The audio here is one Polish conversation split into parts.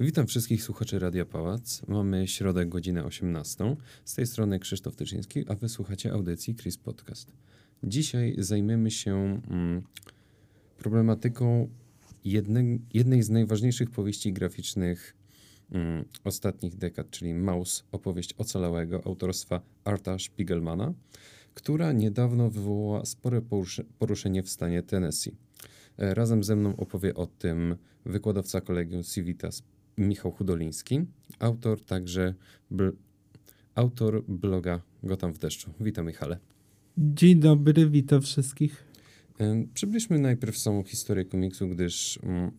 Witam wszystkich słuchaczy Radia Pałac. Mamy środę, godzinę 18. Z tej strony Krzysztof Tyczyński, a wysłuchacie audycji Chris Podcast. Dzisiaj zajmiemy się mm, problematyką jednej, jednej z najważniejszych powieści graficznych mm, ostatnich dekad, czyli Maus, opowieść ocalałego autorstwa Arta Spiegelmana, która niedawno wywołała spore poruszenie w stanie Tennessee. E, razem ze mną opowie o tym wykładowca kolegium Civitas Michał Hudoliński, autor także bl autor bloga Gotam w deszczu. Witam Michale. Dzień dobry, witam wszystkich. E, przybliżmy najpierw samą historię komiksu, gdyż mm,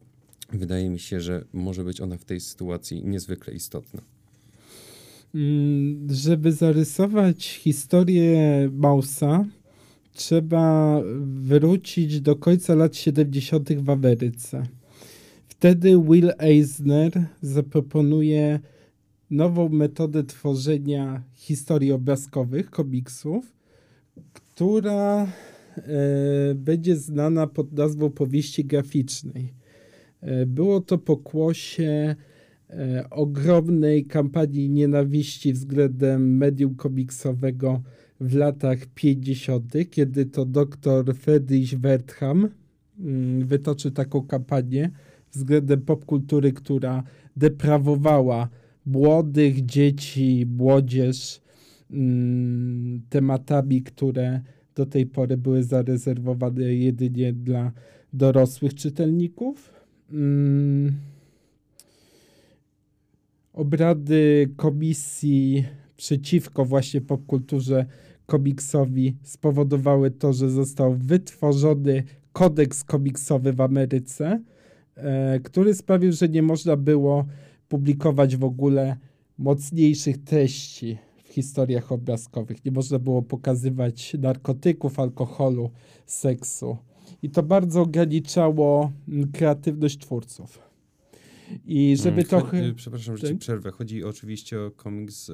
wydaje mi się, że może być ona w tej sytuacji niezwykle istotna. Mm, żeby zarysować historię Mausa, trzeba wrócić do końca lat 70. w Ameryce. Wtedy Will Eisner zaproponuje nową metodę tworzenia historii obrazkowych, komiksów, która e, będzie znana pod nazwą powieści graficznej. E, było to pokłosie e, ogromnej kampanii nienawiści względem medium komiksowego w latach 50., kiedy to dr Friedrich Wertham mm, wytoczył taką kampanię względem popkultury, która deprawowała młodych dzieci, młodzież mm, tematami, które do tej pory były zarezerwowane jedynie dla dorosłych czytelników. Mm, obrady komisji przeciwko właśnie popkulturze komiksowi spowodowały to, że został wytworzony kodeks komiksowy w Ameryce, który sprawił, że nie można było publikować w ogóle mocniejszych treści w historiach obrazkowych. Nie można było pokazywać narkotyków, alkoholu, seksu. I to bardzo ograniczało mm, kreatywność twórców. I żeby mm, trochę. Przepraszam, że ci tak? przerwę. Chodzi oczywiście o komiks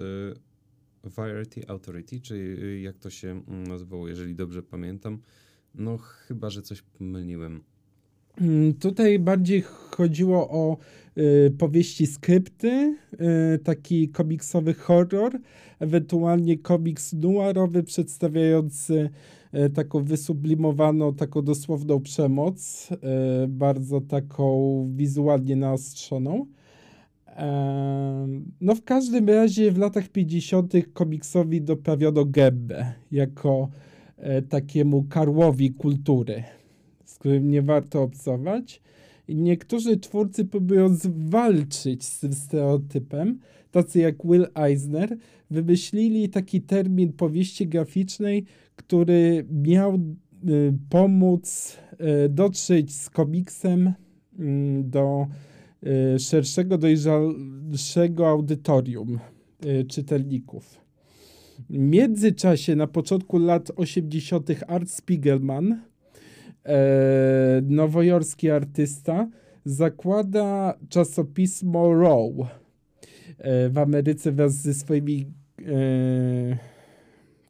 Variety Authority, czy y, jak to się mm, nazywało, jeżeli dobrze pamiętam. No chyba, że coś pomyliłem. Mm, tutaj bardziej chodziło o y, powieści skrypty, y, taki komiksowy horror, ewentualnie komiks noirowy przedstawiający y, taką wysublimowaną, taką dosłowną przemoc, y, bardzo taką wizualnie naostrzoną. No w każdym razie w latach 50. komiksowi doprawiono gębę jako e, takiemu karłowi kultury, którym nie warto obcować. Niektórzy twórcy próbują zwalczyć z tym stereotypem, tacy jak Will Eisner, wymyślili taki termin powieści graficznej, który miał y, pomóc y, dotrzeć z komiksem y, do szerszego, dojrzalszego audytorium y, czytelników. W międzyczasie, na początku lat 80., Art Spiegelman, e, nowojorski artysta, zakłada czasopismo Raw e, w Ameryce wraz ze swoimi e,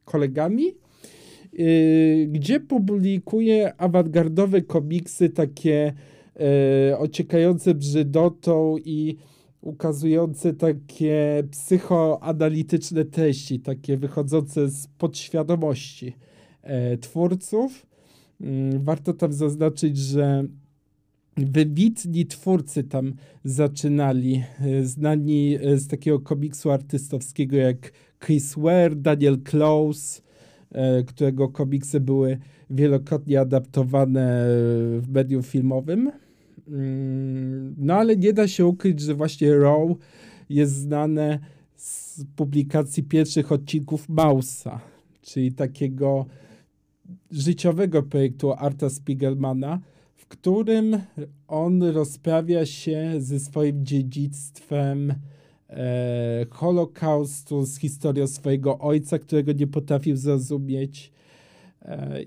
kolegami, gdzie publikuje awangardowe komiksy takie e, ociekające brzydotą i ukazujące takie psychoanalityczne treści, takie wychodzące z podświadomości e, twórców. Mm, warto tam zaznaczyć, że wybitni twórcy tam zaczynali, e, znani e, z takiego komiksu artystowskiego jak Chris Ware, Daniel Close, e, którego komiksy były wielokrotnie adaptowane w medium filmowym. Mm, no ale nie da się ukryć, że właśnie Raw jest znane z publikacji pierwszych odcinków Mausa, czyli takiego życiowego projektu Arta Spiegelmana, w którym on rozprawia się ze swoim dziedzictwem e, Holokaustu, z historią swojego ojca, którego nie potrafił zrozumieć,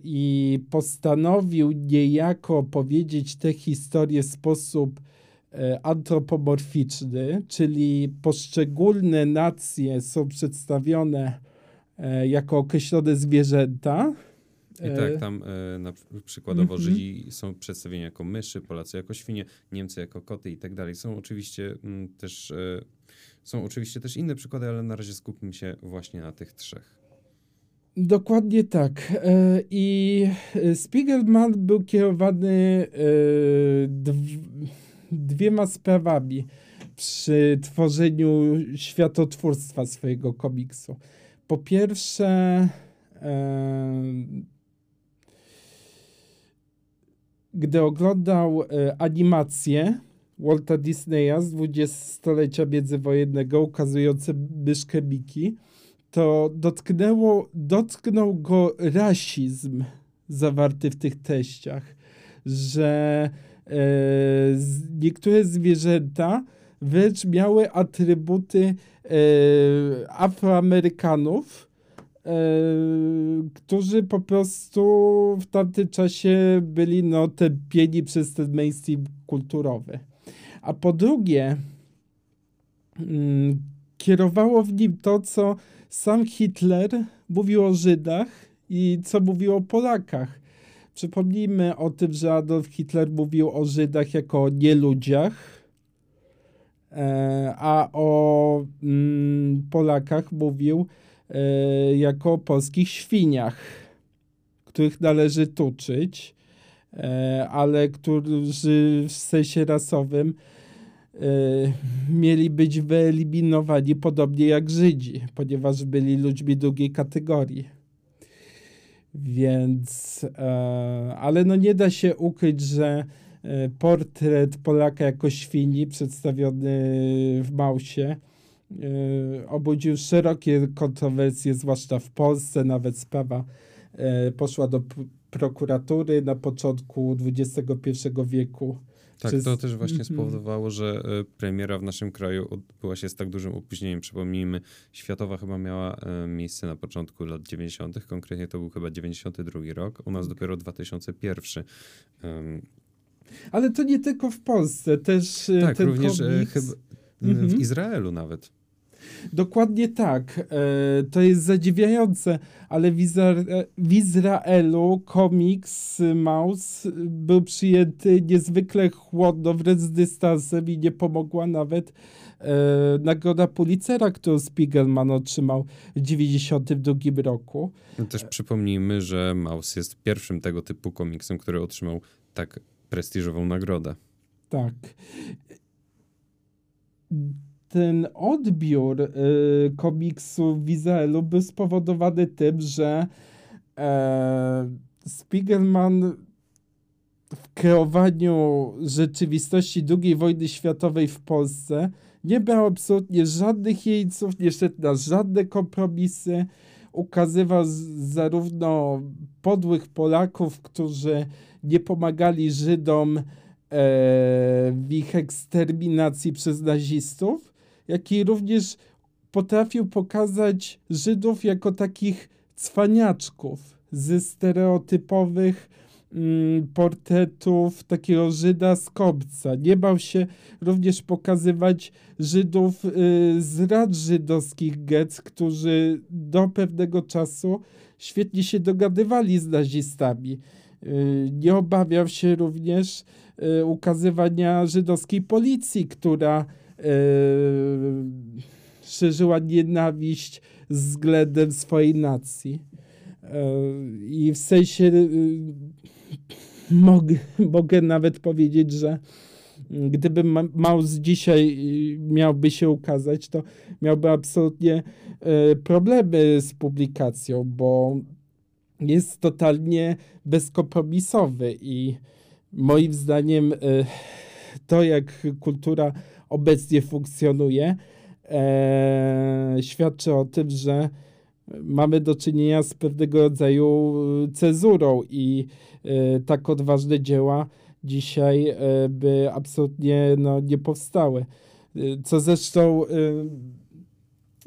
i postanowił niejako powiedzieć tę historię w sposób e, antropomorficzny, czyli poszczególne nacje są przedstawione e, jako określone zwierzęta, I tak, tam e, na, przykładowo mm -hmm. Żydzi są przedstawieni jako myszy, Polacy jako świnie, Niemcy jako koty i tak dalej. Są oczywiście m, mm, też e, są oczywiście też inne przykłady, ale na razie skupmy się właśnie na tych trzech. Dokładnie tak. E, I Spiegelman był kierowany dwiema sprawami przy tworzeniu światotwórstwa swojego komiksu. Po pierwsze, gdy oglądał e, animację Walta Disneya z dwudziestolecia międzywojennego ukazujące myszkę Miki, to dotknęło, dotknął go rasizm zawarty w tych teściach, że e, niektóre zwierzęta wręcz miały atrybuty e, Afroamerykanów, którzy po prostu w tamtym czasie byli no, tępieni przez ten mainstream kulturowy. A po drugie, mm, kierowało w nim to, co sam Hitler mówił o Żydach i co mówił o Polakach. Przypomnijmy o tym, że Adolf Hitler mówił o Żydach jako o nieludziach, e, a o mm, Polakach mówił E, jako o polskich świniach, których należy tuczyć, e, ale którzy w sensie rasowym e, mieli być wyeliminowani podobnie jak Żydzi, ponieważ byli ludźmi drugiej kategorii. Więc, ale no nie da się ukryć, że portret Polaka jako świni przedstawiony w Mausie E, obudził szerokie kontrowersje, zwłaszcza w Polsce. Nawet sprawa e, poszła do prokuratury na początku XXI wieku. Tak, Przez... to też właśnie mhm. spowodowało, że e, premiera w naszym kraju odbyła się z tak dużym opóźnieniem. Przypomnijmy, światowa chyba miała miejsce na początku lat 90., konkretnie to był chyba 92 rok, u nas tak. dopiero 2001. Ale to nie tylko w Polsce, też tak, ten również komiks... chyba w mhm. Izraelu nawet. Dokładnie tak. E, to jest zadziwiające, ale w, w Izraelu komiks Maus był przyjęty niezwykle chłodno, wręcz z dystansem i nie pomogła nawet e, nagroda Pulitzera, którą Spiegelman otrzymał w 1992 roku. No też przypomnijmy, że Maus jest pierwszym tego typu komiksem, który otrzymał tak prestiżową nagrodę. Tak ten odbiór y, komiksu w Izraelu był spowodowany tym, że e, Spiegelman w kreowaniu rzeczywistości II wojny światowej w Polsce nie miał absolutnie żadnych jeńców, nie szedł na żadne kompromisy. Ukazywał zarówno podłych Polaków, którzy nie pomagali Żydom e, w ich eksterminacji przez nazistów, jak i również potrafił pokazać Żydów jako takich cwaniaczków ze stereotypowych mm, portretów takiego Żyda z. Nie bał się również pokazywać Żydów y, z rad żydowskich getz, którzy do pewnego czasu świetnie się dogadywali z nazistami. Y, nie obawiał się również y, ukazywania żydowskiej policji, która szerzyła nienawiść względem swojej nacji. Yy, I w sensie yy, mogę, mogę nawet powiedzieć, że gdyby Maus dzisiaj miałby się ukazać, to miałby absolutnie problemy z publikacją, bo jest totalnie bezkompromisowy i moim zdaniem to, jak kultura obecnie funkcjonuje, e, świadczy o tym, że mamy do czynienia z pewnego rodzaju cezurą i e, tak odważne dzieła dzisiaj e, by absolutnie no, nie powstały. E, co zresztą e,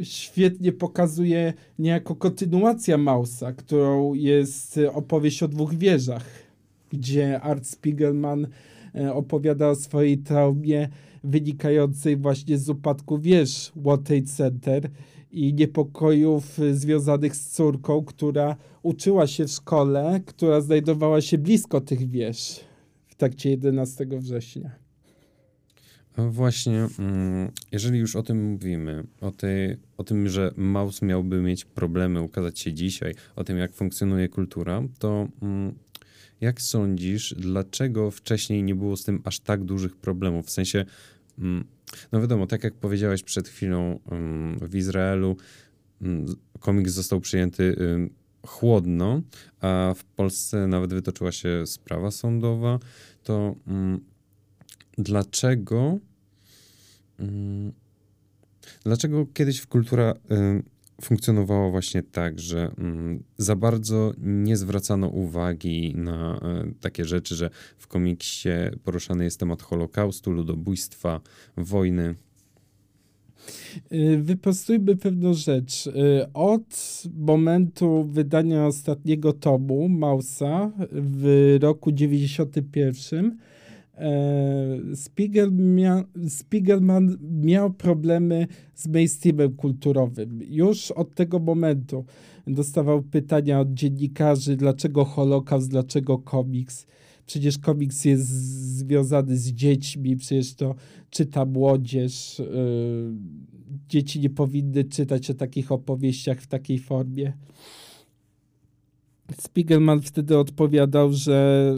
świetnie pokazuje niejako kontynuacja Mausa, którą jest opowieść o dwóch wieżach, gdzie Art Spiegelman e, opowiada o swojej traumie wynikającej właśnie z upadku wież World Center i niepokojów związanych z córką, która uczyła się w szkole, która znajdowała się blisko tych wież w trakcie 11 września. Właśnie, mm, jeżeli już o tym mówimy, o, tej, o tym, że Maus miałby mieć problemy ukazać się dzisiaj, o tym, jak funkcjonuje kultura, to mm, jak sądzisz, dlaczego wcześniej nie było z tym aż tak dużych problemów? W sensie, mm, no wiadomo, tak jak powiedziałeś przed chwilą w Izraelu, komiks został przyjęty chłodno, a w Polsce nawet wytoczyła się sprawa sądowa, to dlaczego mm, dlaczego kiedyś kultura y, funkcjonowała właśnie tak, że mm, za bardzo nie zwracano uwagi na y, takie rzeczy, że w komiksie poruszany jest temat Holokaustu, ludobójstwa, wojny. Y, wyprostujmy pewną rzecz. Od momentu wydania ostatniego tomu Mausa w roku 91 E, Spiegelman, Spiegelman miał problemy z mainstreamem kulturowym. Już od tego momentu dostawał pytania od dziennikarzy, dlaczego Holokaust, dlaczego komiks. Przecież komiks jest związany z dziećmi, przecież to czyta młodzież. E, dzieci nie powinny czytać o takich opowieściach w takiej formie. Spiegelman wtedy odpowiadał, że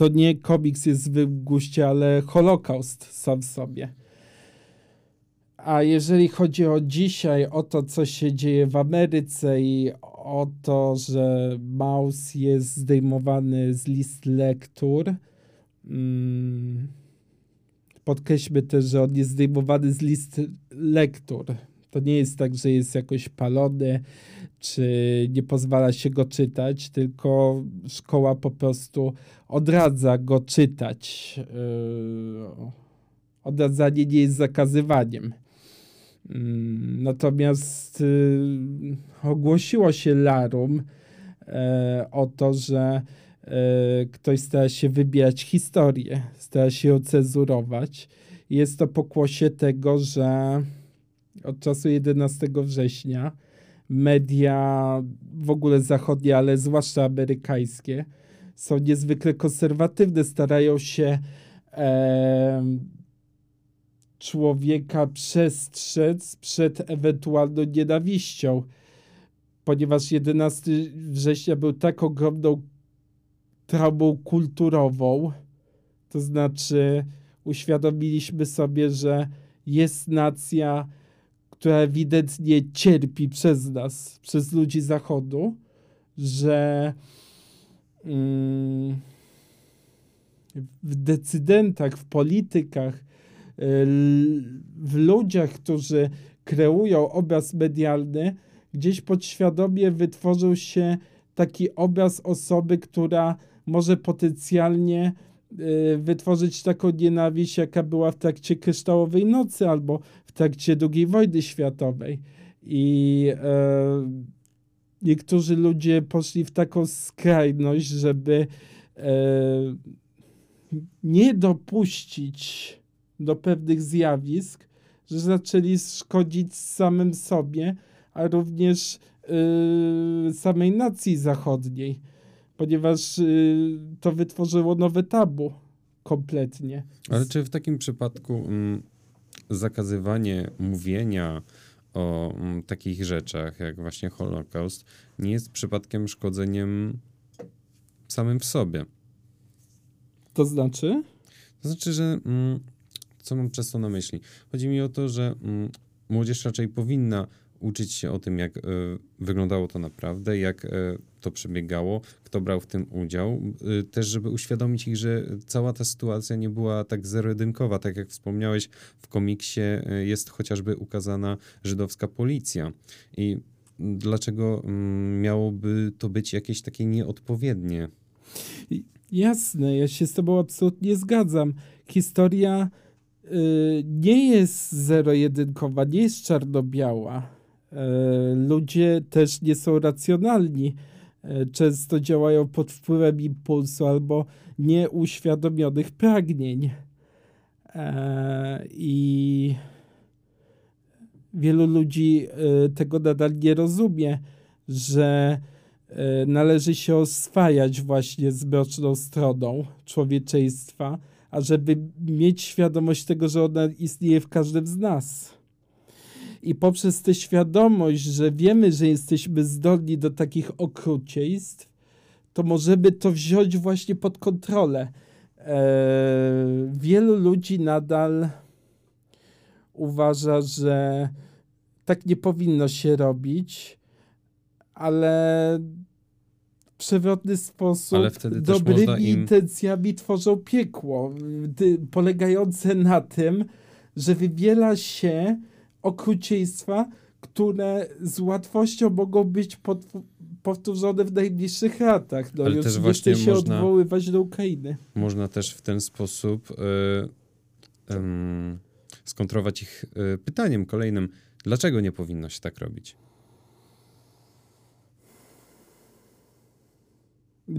to nie komiks jest w guście, ale Holokaust sam w sobie. A jeżeli chodzi o dzisiaj, o to, co się dzieje w Ameryce i o to, że Maus jest zdejmowany z list lektur, hmm, podkreślmy też, że on jest zdejmowany z list lektur. To nie jest tak, że jest jakoś palony, czy nie pozwala się go czytać, tylko szkoła po prostu odradza go czytać. Yy, odradzanie nie jest zakazywaniem. Mm, natomiast yy, ogłosiło się Larum yy, o to, że ktoś stara się wybierać historię, stara się ją cenzurować. Jest to pokłosie tego, że od czasu 11 września media w ogóle zachodnie, ale zwłaszcza amerykańskie, są niezwykle konserwatywne, starają się e, człowieka przestrzec przed ewentualną nienawiścią, ponieważ 11 września był tak ogromną traumą kulturową, to znaczy uświadomiliśmy sobie, że jest nacja, która ewidentnie cierpi przez nas, przez ludzi Zachodu, że mm, w decydentach, w politykach, y, w ludziach, którzy kreują obraz medialny, gdzieś podświadomie wytworzył się taki obraz osoby, która może potencjalnie wytworzyć taką nienawiść, jaka była w trakcie kryształowej nocy albo w trakcie II wojny światowej. I e, niektórzy ludzie poszli w taką skrajność, żeby e, nie dopuścić do pewnych zjawisk, że zaczęli szkodzić samym sobie, a również y, samej nacji zachodniej, ponieważ y, to wytworzyło nowe tabu kompletnie. Ale czy w takim przypadku mm, zakazywanie mówienia o mm, takich rzeczach, jak właśnie Holokaust, nie jest przypadkiem szkodzeniem samym w sobie. To znaczy? To znaczy, że mm, co mam przez to na myśli? Chodzi mi o to, że młodzież raczej powinna uczyć się o tym, jak y, wyglądało to naprawdę, jak y, to przebiegało, kto brał w tym udział. Y, też, żeby uświadomić ich, że cała ta sytuacja nie była tak zero-jedynkowa. Tak jak wspomniałeś, w komiksie jest chociażby ukazana żydowska policja. I dlaczego mm, miałoby to być jakieś takie nieodpowiednie? Jasne, ja się z tobą absolutnie zgadzam. Historia y, nie jest zero-jedynkowa, nie jest czarno-biała E, ludzie też nie są racjonalni. E, często działają pod wpływem impulsu albo nieuświadomionych pragnień. E, I wielu ludzi e, tego nadal nie rozumie, że e, należy się oswajać właśnie z mroczną stroną człowieczeństwa, ażeby mieć świadomość tego, że ona istnieje w każdym z nas. I poprzez tę świadomość, że wiemy, że jesteśmy zdolni do takich okrucieństw, to możemy to wziąć właśnie pod kontrolę. Eee, wielu ludzi nadal uważa, że tak nie powinno się robić, ale w przewrotny sposób dobrymi im... intencjami tworzą piekło, polegające na tym, że wybiela się okrucieństwa, które z łatwością mogą być pod, powtórzone w najbliższych latach. No Ale też właśnie się można, odwoływać do Ukrainy. Można też w ten sposób y, y, skontrować ich y, pytaniem kolejnym, dlaczego nie powinno się tak robić?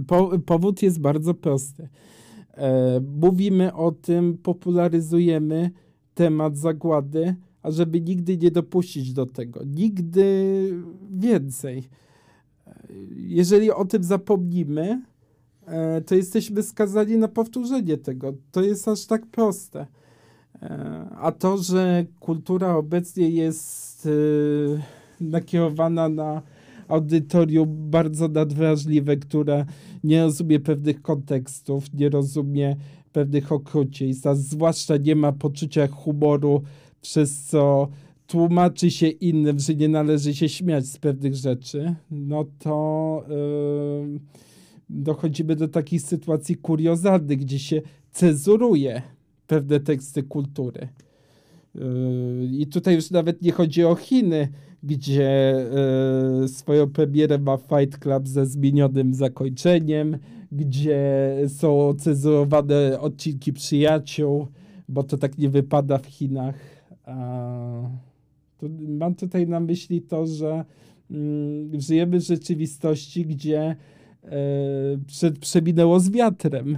Po, powód jest bardzo prosty. E, mówimy o tym, popularyzujemy temat zagłady, ażeby nigdy nie dopuścić do tego. Nigdy więcej. Jeżeli o tym zapomnimy, e, to jesteśmy skazani na powtórzenie tego. To jest aż tak proste. E, a to, że kultura obecnie jest e, nakierowana na audytorium bardzo nadwrażliwe, które nie rozumie pewnych kontekstów, nie rozumie pewnych okrucieństw, a zwłaszcza nie ma poczucia humoru, przez co tłumaczy się innym, że nie należy się śmiać z pewnych rzeczy, no to dochodzimy do takich sytuacji kuriozalnych, gdzie się cezuruje pewne teksty kultury. I tutaj już nawet nie chodzi o Chiny, gdzie yy, swoją premierę ma Fight Club ze zmienionym zakończeniem, gdzie są cenzurowane odcinki przyjaciół, bo to tak nie wypada w Chinach. Mam tutaj na myśli to, że mm, żyjemy w rzeczywistości, gdzie e, przeminęło z wiatrem.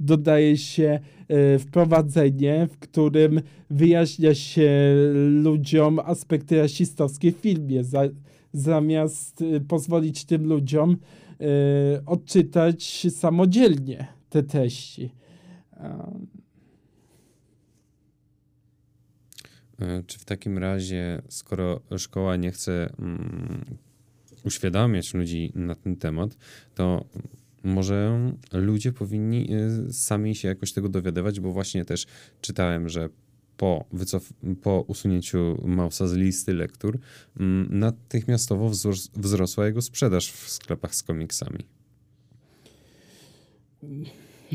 Dodaje się e, wprowadzenie, w którym wyjaśnia się ludziom aspekty rasistowskie w filmie, za, zamiast e, pozwolić tym ludziom odczytać samodzielnie te treści. E, czy w takim razie, skoro szkoła nie chce um, uświadamiać ludzi na ten temat, to może ludzie powinni e, sami się jakoś tego dowiadywać, bo właśnie też czytałem, że po, wycof- po usunięciu Mausa z listy lektur um, natychmiastowo wzros- wzrosła jego sprzedaż w sklepach z komiksami.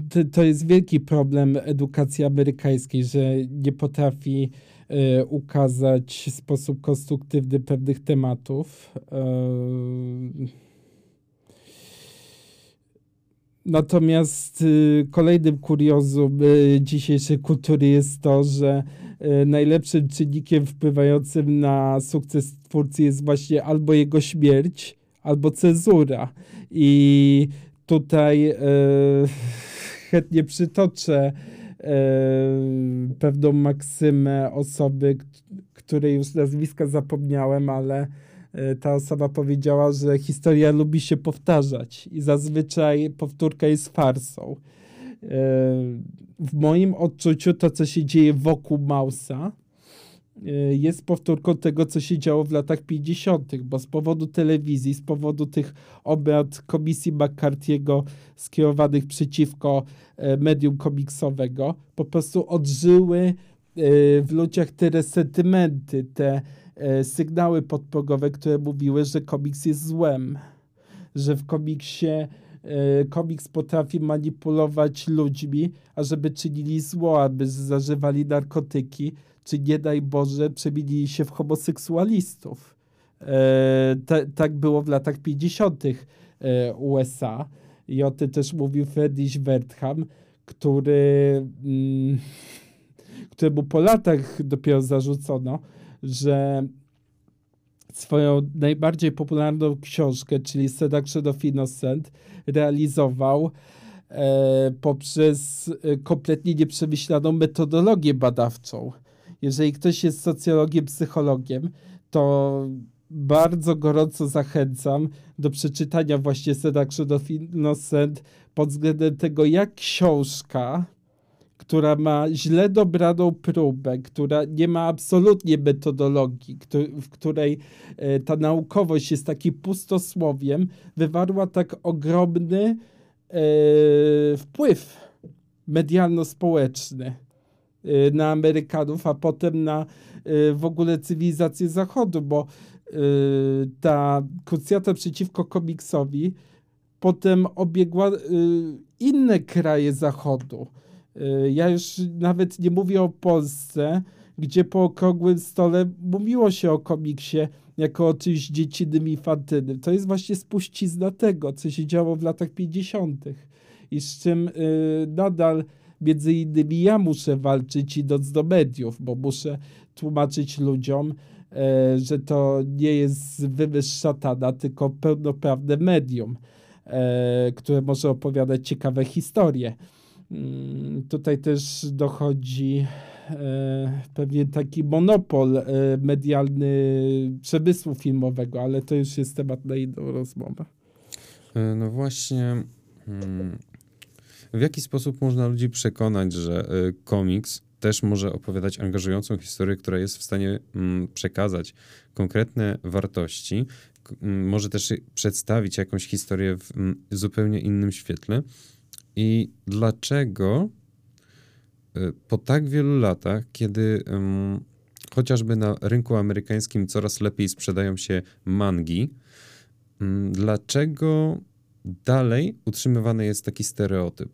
To, to jest wielki problem edukacji amerykańskiej, że nie potrafi ukazać w sposób konstruktywny pewnych tematów. Y, natomiast y, kolejnym kuriozum dzisiejszej kultury jest to, że najlepszym czynnikiem wpływającym na sukces twórcy jest właśnie albo jego śmierć, albo cenzura. I tutaj chętnie przytoczę pewną maksymę osoby, której już nazwiska zapomniałem, ale e, ta osoba powiedziała, że historia lubi się powtarzać i zazwyczaj powtórka jest farsą. W moim odczuciu to, co się dzieje wokół Mausa, jest powtórką tego, co się działo w latach 50., bo z powodu telewizji, z powodu tych obrad Komisji McCarthy'ego skierowanych przeciwko E, medium komiksowego, po prostu odżyły e, w ludziach te resentymenty, te e, sygnały podprogowe, które mówiły, że komiks jest złem, że w komiksie komiks potrafi manipulować ludźmi, ażeby czynili zło, aby zażywali narkotyki, czy nie daj Boże, przemienili się w homoseksualistów. tak było w latach 50. USA. I o tym też mówił Friedrich Wertham, który, mm, któremu po latach dopiero zarzucono, że swoją najbardziej popularną książkę, czyli Seduction of Innocent, realizował e, poprzez e, kompletnie nieprzemyślaną metodologię badawczą. Jeżeli ktoś jest socjologiem, psychologiem, to bardzo gorąco zachęcam do przeczytania właśnie Seduction of Innocent pod względem tego, jak książka, która ma źle dobraną próbę, która nie ma absolutnie metodologii, w której e, ta naukowość jest takim pustosłowiem, wywarła tak ogromny e, wpływ medialno-społeczny na Amerykanów, a potem na w ogóle cywilizację Zachodu, bo ta krucjata przeciwko komiksowi potem obiegła inne kraje Zachodu. Y, ja już nawet nie mówię o Polsce, gdzie po okrągłym stole mówiło się o komiksie jako o czymś dziecinnym infantylnym. To jest właśnie spuścizna tego, co się działo w latach 50. i z czym y, nadal między innymi ja muszę walczyć idąc do mediów, bo muszę tłumaczyć ludziom, y, że to nie jest wymysł szatana, tylko pełnoprawne medium, y, które może opowiadać ciekawe historie. Mm, tutaj też dochodzi e, pewnie taki monopol e, medialny przemysłu filmowego, ale to już jest temat na inną rozmowę. E, no właśnie. Hmm. W jaki sposób można ludzi przekonać, że komiks też może opowiadać angażującą historię, która jest w stanie mm, przekazać konkretne wartości, może też przedstawić jakąś historię w mm, zupełnie innym świetle, i dlaczego y, po tak wielu latach, kiedy chociażby na rynku amerykańskim coraz lepiej sprzedają się mangi, dlaczego dalej utrzymywany jest taki stereotyp?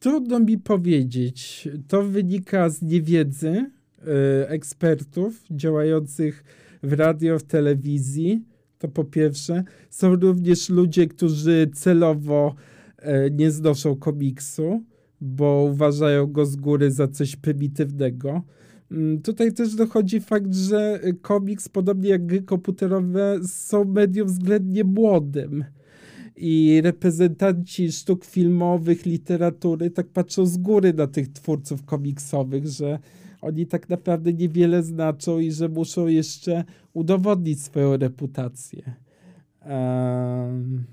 Trudno mi powiedzieć. To wynika z niewiedzy y, ekspertów działających w radio, w telewizji, to po pierwsze. Są również ludzie, którzy celowo e, nie znoszą komiksu, bo uważają go z góry za coś prymitywnego. Mm, tutaj też dochodzi fakt, że komiks, podobnie jak gry komputerowe, są medium względnie młodym. I reprezentanci sztuk filmowych, literatury tak patrzą z góry na tych twórców komiksowych, że oni tak naprawdę niewiele znaczą i że muszą jeszcze udowodnić swoją reputację. Um,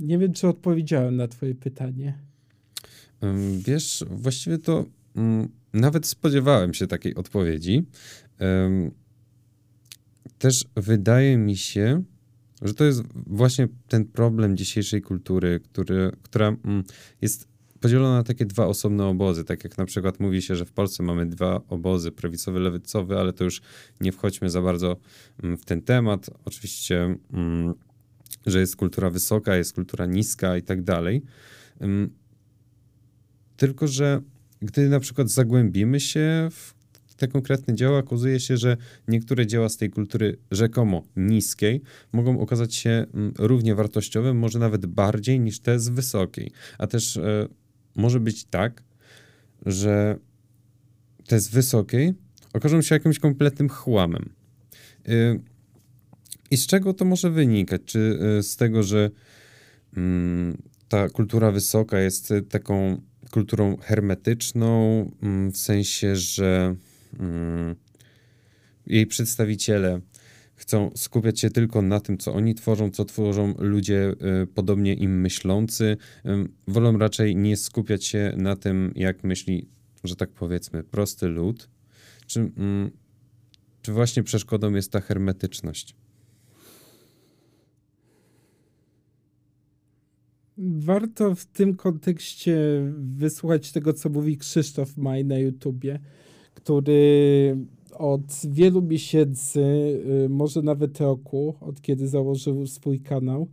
nie wiem, czy odpowiedziałem na Twoje pytanie. Wiesz, właściwie to um, nawet spodziewałem się takiej odpowiedzi. Też wydaje mi się, że to jest właśnie ten problem dzisiejszej kultury, który, która mm, jest podzielona na takie dwa osobne obozy. Tak jak na przykład mówi się, że w Polsce mamy dwa obozy, prawicowy, lewicowy, ale to już nie wchodźmy za bardzo mm, w ten temat. Oczywiście, mm, że jest kultura wysoka, jest kultura niska i tak dalej. Tylko, że gdy na przykład zagłębimy się w te konkretne dzieła, okazuje się, że niektóre dzieła z tej kultury rzekomo niskiej mogą okazać się równie wartościowe, może nawet bardziej niż te z wysokiej. A też e, może być tak, że te z wysokiej okażą się jakimś kompletnym chłamem. Y, I z czego to może wynikać? Czy y, z tego, że mm, ta kultura wysoka jest taką kulturą hermetyczną, mm, w sensie, że mm, jej przedstawiciele chcą skupiać się tylko na tym, co oni tworzą, co tworzą ludzie y, podobnie im myślący. Wolą raczej nie skupiać się na tym, jak myśli, że tak powiedzmy, prosty lud. Czy, mm, czy właśnie przeszkodą jest ta hermetyczność? Warto w tym kontekście wysłuchać tego, co mówi Krzysztof Maj na YouTubie, który od wielu miesięcy, y, może nawet roku, od kiedy założył swój kanał,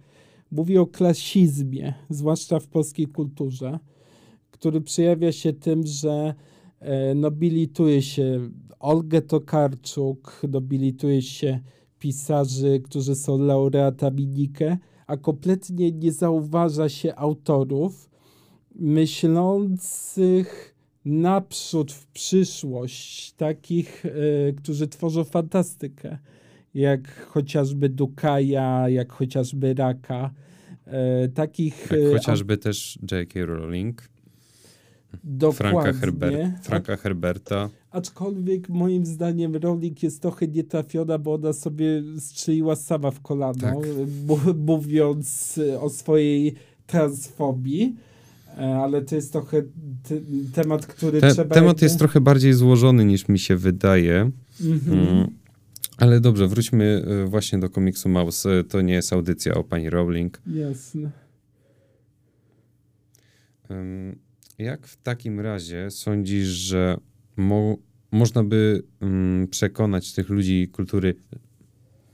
mówi o klasizmie, zwłaszcza w polskiej kulturze, który przejawia się tym, że e, nobilituje się Olgę Tokarczuk, nobilituje się pisarzy, którzy są laureatami Nike, a kompletnie nie zauważa się autorów myślących naprzód w przyszłość, takich, e, którzy tworzą fantastykę. jak chociażby Dukaja, jak chociażby Raka. E, takich... E, chociażby też J.K. Rowling, dokładnie. Franka, Herber Franka Herberta. Aczkolwiek moim zdaniem Rowling jest trochę nietrafiona, bo ona sobie strzeliła sama w kolano, Tak. mówiąc o swojej transfobii. E, Ale to jest trochę te, temat, który Te, trzeba. temat jakby- jest trochę bardziej złożony niż mi się wydaje. Mhm. Mm. Ale dobrze, wróćmy y, właśnie do komiksu Mouse. To nie jest audycja o pani Rowling. Jasne. Jak w takim razie sądzisz, że mo można by ym, przekonać tych ludzi kultury,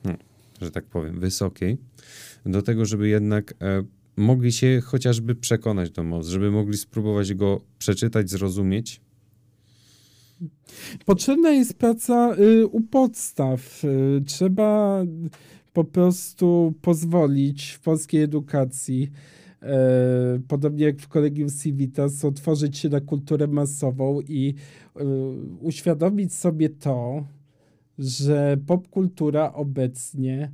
no, że tak powiem, wysokiej, do tego, żeby jednak e, mogli się chociażby przekonać do Mouse, żeby mogli spróbować go przeczytać, zrozumieć? Potrzebna jest praca y, u podstaw. Y, trzeba po prostu pozwolić w polskiej edukacji, podobnie jak w Kolegium Civitas, otworzyć się na kulturę masową i y, uświadomić sobie to, że popkultura obecnie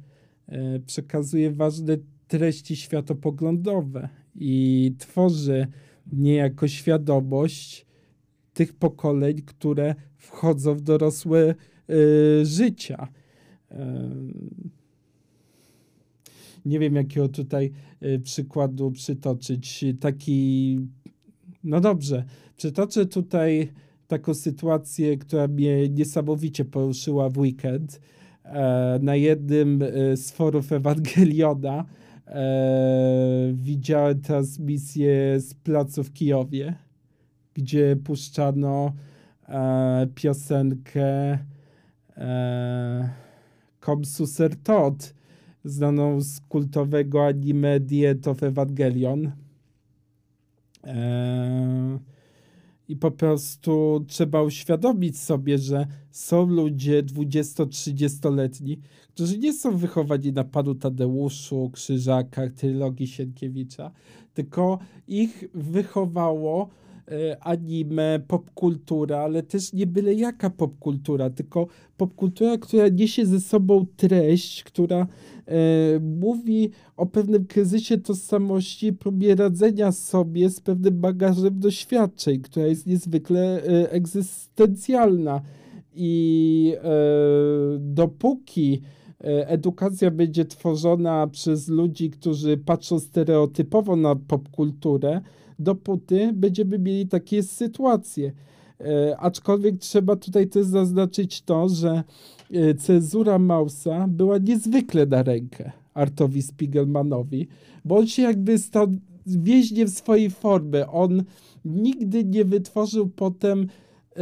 e, przekazuje ważne treści światopoglądowe i tworzy niejako świadomość tych pokoleń, które wchodzą w dorosłe życia. Nie wiem, jakiego tutaj y, przykładu przytoczyć. Taki, no dobrze, przytoczę tutaj taką sytuację, która mnie niesamowicie poruszyła w weekend. E, na jednym y, z forów Ewangeliona e, widziałem transmisję z placu w Kijowie, gdzie puszczano e, piosenkę e, Komsuser Todd, znaną z kultowego anime Diet of Evangelion. E, I po prostu trzeba uświadomić sobie, że są ludzie 20-30-letni, którzy nie są wychowani na Panu Tadeuszu, Krzyżakach, trylogii Sienkiewicza, tylko ich wychowało anime, popkultura, ale też nie byle jaka popkultura, tylko popkultura, która niesie ze sobą treść, która e, mówi o pewnym kryzysie tożsamości, próbie radzenia sobie z pewnym bagażem doświadczeń, która jest niezwykle e, egzystencjalna. I e, dopóki e, edukacja będzie tworzona przez ludzi, którzy patrzą stereotypowo na popkulturę, dopóty będziemy mieli takie sytuacje. E, aczkolwiek trzeba tutaj też zaznaczyć to, że e, cenzura Mausa była niezwykle na rękę Artowi Spiegelmanowi, bo on się jakby stał więźniem swojej formy. On nigdy nie wytworzył potem e,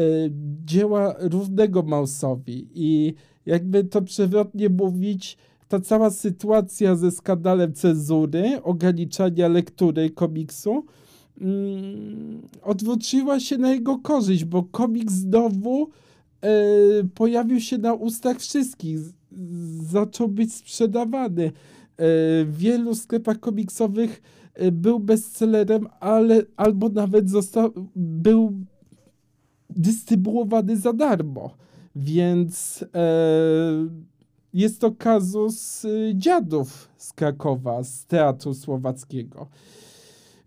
dzieła równego Mausowi i jakby to przewrotnie mówić, ta cała sytuacja ze skandalem cenzury, ograniczania lektury komiksu, mm, odwróciła się na jego korzyść, bo komiks znowu e, pojawił się na ustach wszystkich. Zaczął być sprzedawany. E, w wielu sklepach komiksowych e, był bestsellerem, ale albo nawet został, był dystrybuowany za darmo. Więc e, jest to kazus y, dziadów z Krakowa, z teatru słowackiego.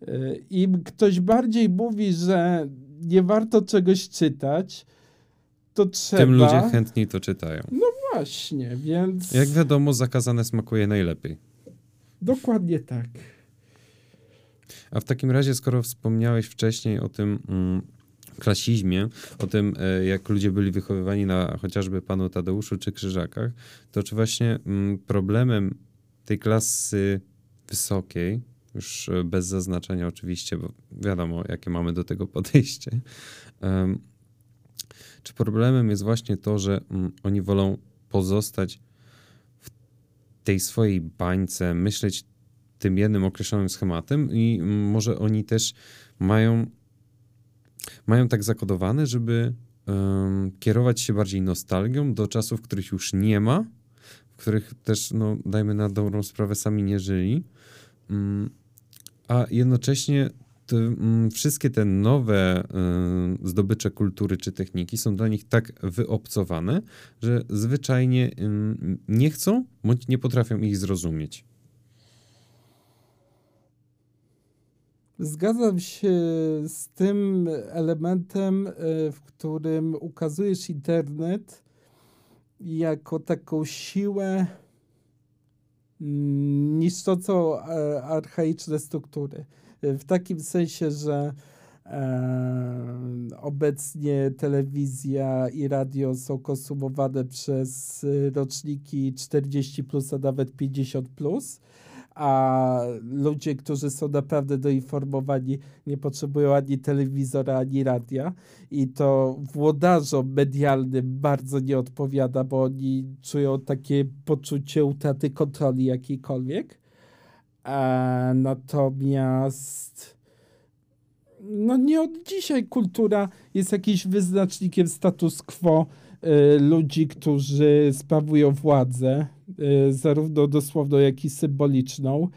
E, Im ktoś bardziej mówi, że nie warto czegoś czytać, to trzeba. Tym ludzie chętniej to czytają. Właśnie, więc. Jak wiadomo, zakazane smakuje najlepiej. Dokładnie tak. A w takim razie, skoro wspomniałeś wcześniej o tym mm, klasizmie, o tym, e, jak ludzie byli wychowywani na chociażby panu Tadeuszu czy Krzyżakach, to czy właśnie mm, problemem tej klasy wysokiej, już e, bez zaznaczenia oczywiście, bo wiadomo, jakie mamy do tego podejście, czy problemem jest właśnie to, że mm, oni wolą pozostać w tej swojej bańce, myśleć tym jednym określonym schematem i mm, może oni też mają, mają tak zakodowane, żeby em, kierować się bardziej nostalgią do czasów, których już nie ma, w których też, no, dajmy na dobrą sprawę, sami nie żyli, Mm, a jednocześnie to, mm, wszystkie te nowe zdobycze kultury czy techniki są dla nich tak wyobcowane, że zwyczajnie nie chcą bądź nie potrafią ich zrozumieć. Zgadzam się z tym elementem, y, w którym ukazujesz internet jako taką siłę mm, niszczącą e, archaiczne struktury. W takim sensie, że e, obecnie telewizja i radio są konsumowane przez roczniki 40, plus, a nawet 50. Plus a ludzie, którzy są naprawdę doinformowani, nie potrzebują ani telewizora, ani radia. I to włodarzom medialnym bardzo nie odpowiada, bo oni czują takie poczucie utraty kontroli jakiejkolwiek. A natomiast no nie od dzisiaj kultura jest jakimś wyznacznikiem status quo y, ludzi, którzy sprawują władzę, zarówno dosłowną, jak i symboliczną.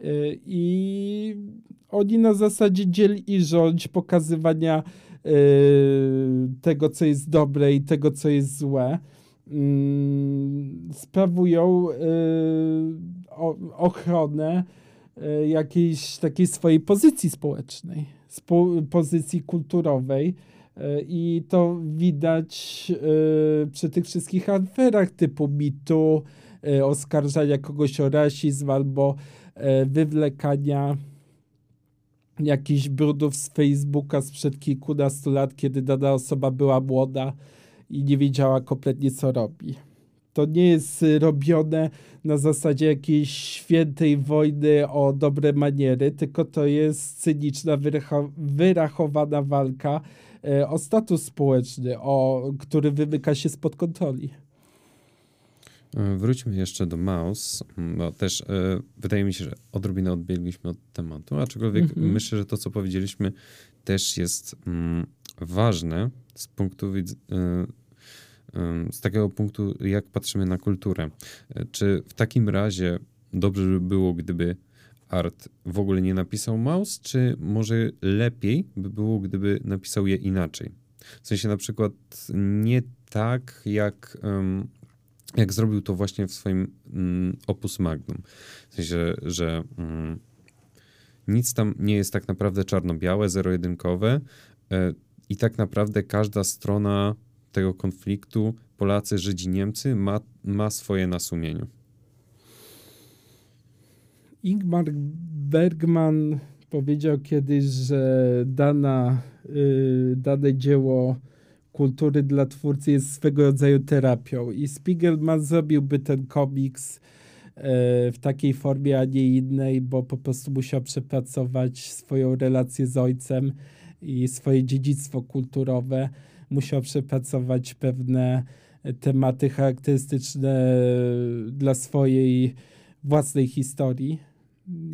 Y, I oni na zasadzie dziel i rządź pokazywania tego, co jest dobre i tego, co jest złe, mm, sprawują ochronę jakiejś takiej swojej pozycji społecznej, pozycji kulturowej. I to widać przy tych wszystkich aferach typu mitu, oskarżania kogoś o rasizm albo wywlekania jakichś brudów z Facebooka sprzed kilkunastu lat, kiedy dana osoba była młoda i nie wiedziała kompletnie co robi. To nie jest y, robione na zasadzie jakiejś świętej wojny o dobre maniery, tylko to jest cyniczna, wyrachowana walka e, o status społeczny, o, który wymyka się spod kontroli. E, wróćmy jeszcze do Maus, bo też e, wydaje mi się, że odrobinę odbiegliśmy od tematu, aczkolwiek mm -hmm. myślę, że to, co powiedzieliśmy, też jest mm, ważne z punktu widzenia z takiego punktu, jak patrzymy na kulturę. Czy w takim razie dobrze by było, gdyby Art w ogóle nie napisał Maus, czy może lepiej by było, gdyby napisał je inaczej? W sensie na przykład nie tak, jak, jak zrobił to właśnie w swoim mm, opus magnum. W sensie, że mm, nic tam nie jest tak naprawdę czarno-białe, zero-jedynkowe e, i tak naprawdę każda strona tego konfliktu Polacy, Żydzi, Niemcy ma, ma swoje na sumieniu. Ingmar Bergman powiedział kiedyś, że dana, y, dane dzieło kultury dla twórcy jest swego rodzaju terapią i Spiegelman zrobiłby ten komiks y, w takiej formie, a nie innej, bo po prostu musiał przepracować swoją relację z ojcem i swoje dziedzictwo kulturowe musiał przepracować pewne tematy charakterystyczne dla swojej własnej historii.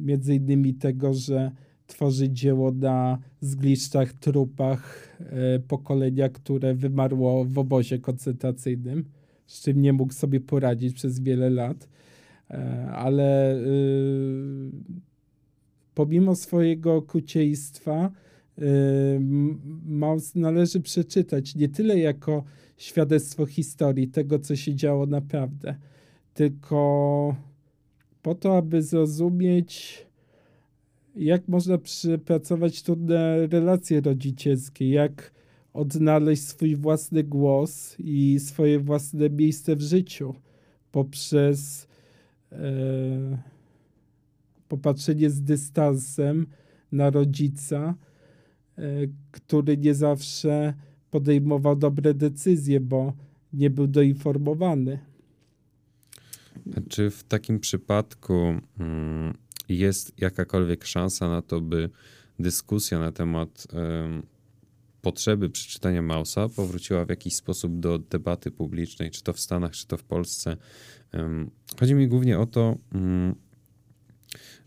Między innymi tego, że tworzy dzieło na zgliszczach, trupach e, pokolenia, które wymarło w obozie koncentracyjnym, z czym nie mógł sobie poradzić przez wiele lat. E, ale e, pomimo swojego okrucieństwa, Maus należy przeczytać nie tyle jako świadectwo historii, tego co się działo naprawdę, tylko po to, aby zrozumieć, jak można przepracować trudne relacje rodzicielskie, jak odnaleźć swój własny głos i swoje własne miejsce w życiu poprzez e, popatrzenie z dystansem na rodzica E, który nie zawsze podejmował dobre decyzje, bo nie był doinformowany. Czy w takim przypadku mm, jest jakakolwiek szansa na to, by dyskusja na temat potrzeby przeczytania Mausa powróciła w jakiś sposób do debaty publicznej, czy to w Stanach, czy to w Polsce? chodzi mi głównie o to, mm,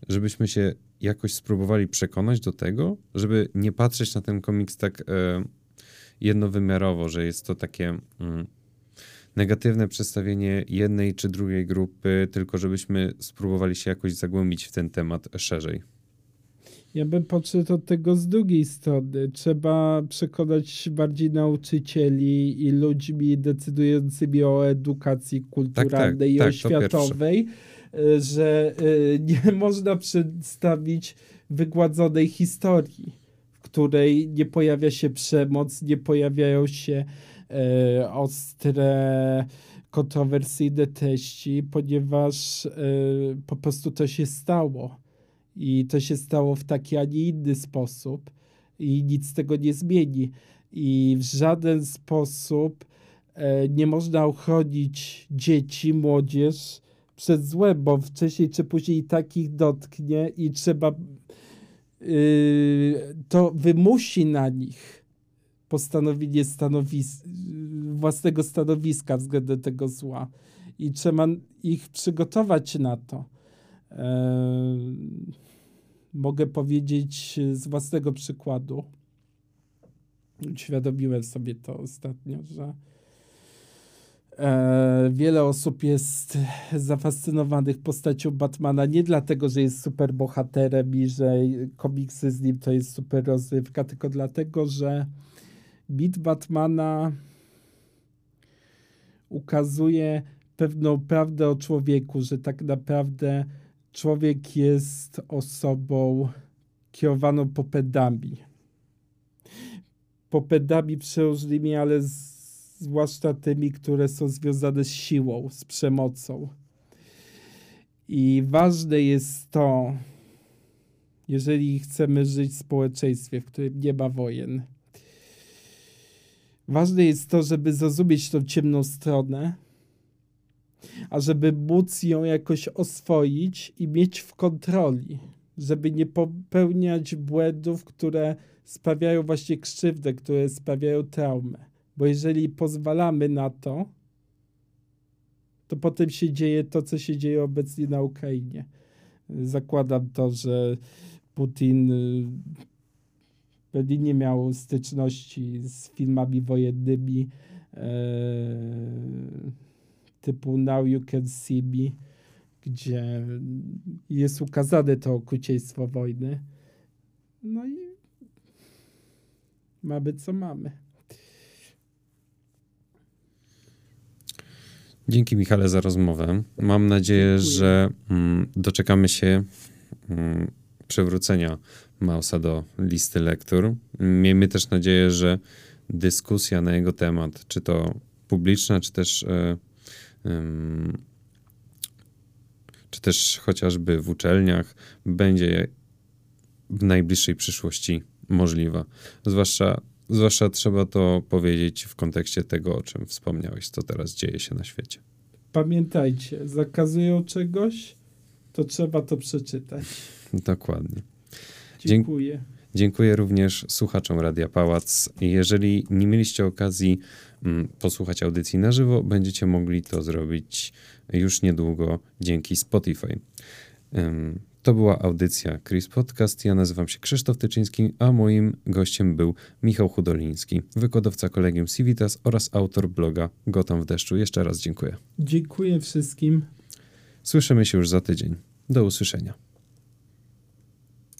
żebyśmy się jakoś spróbowali przekonać do tego, żeby nie patrzeć na ten komiks tak jednowymiarowo, że jest to takie mm, negatywne przedstawienie jednej czy drugiej grupy, tylko żebyśmy spróbowali się jakoś zagłębić w ten temat szerzej. Ja bym podszedł od tego z drugiej strony. Trzeba przekonać bardziej nauczycieli i ludźmi decydującymi o edukacji kulturalnej tak, tak, i tak, oświatowej, że e, nie można przedstawić wygładzonej historii, w której nie pojawia się przemoc, nie pojawiają się ostre, kontrowersyjne treści, ponieważ po prostu to się stało. I to się stało w taki, a nie inny sposób. I nic tego nie zmieni. I w żaden sposób e, nie można ochronić dzieci, młodzież przed złem, bo wcześniej czy później takich dotknie i trzeba yy, to wymusi na nich postanowienie stanowis własnego stanowiska względem tego zła. I trzeba ich przygotować na to. Yy mogę powiedzieć z własnego przykładu. Uświadomiłem sobie to ostatnio, że e, wiele osób jest zafascynowanych postacią Batmana nie dlatego, że jest super bohaterem i że komiksy z nim to jest super rozrywka, tylko dlatego, że bit Batmana ukazuje pewną prawdę o człowieku, że tak naprawdę człowiek jest osobą kierowaną popędami. Popędami przeróżnymi, ale z, zwłaszcza tymi, które są związane z siłą, z przemocą. I ważne jest to, jeżeli chcemy żyć w społeczeństwie, w którym nie ma wojen. Ważne jest to, żeby zrozumieć tą ciemną stronę, a żeby móc ją jakoś oswoić i mieć w kontroli, żeby nie popełniać błędów, które sprawiają właśnie krzywdę, które sprawiają traumę. Bo jeżeli pozwalamy na to, to potem się dzieje to, co się dzieje obecnie na Ukrainie. Zakładam to, że Putin pewnie nie miał styczności z filmami wojennymi. Ee, typu Now You Can See Me, gdzie jest ukazane to okrucieństwo wojny. No i mamy co mamy. Dzięki Michale za rozmowę. Mam nadzieję, Dziękuję. że mm, doczekamy się mm, przywrócenia Mausa do listy lektur. Miejmy też nadzieję, że dyskusja na jego temat, czy to publiczna, czy też y, czy też chociażby w uczelniach będzie w najbliższej przyszłości możliwa. Zwłaszcza, zwłaszcza trzeba to powiedzieć w kontekście tego, o czym wspomniałeś, co teraz dzieje się na świecie. Pamiętajcie, zakazują czegoś, to trzeba to przeczytać. Dokładnie. Dziękuję. Dziękuję również słuchaczom Radia Pałac. Jeżeli nie mieliście okazji mm, posłuchać audycji na żywo, będziecie mogli to zrobić już niedługo dzięki Spotify. To była audycja Chris Podcast. Ja nazywam się Krzysztof Tyczyński, a moim gościem był Michał Hudoliński, wykładowca Kolegium Civitas oraz autor bloga Gotam w deszczu. Jeszcze raz dziękuję. Dziękuję wszystkim. Słyszymy się już za tydzień. Do usłyszenia.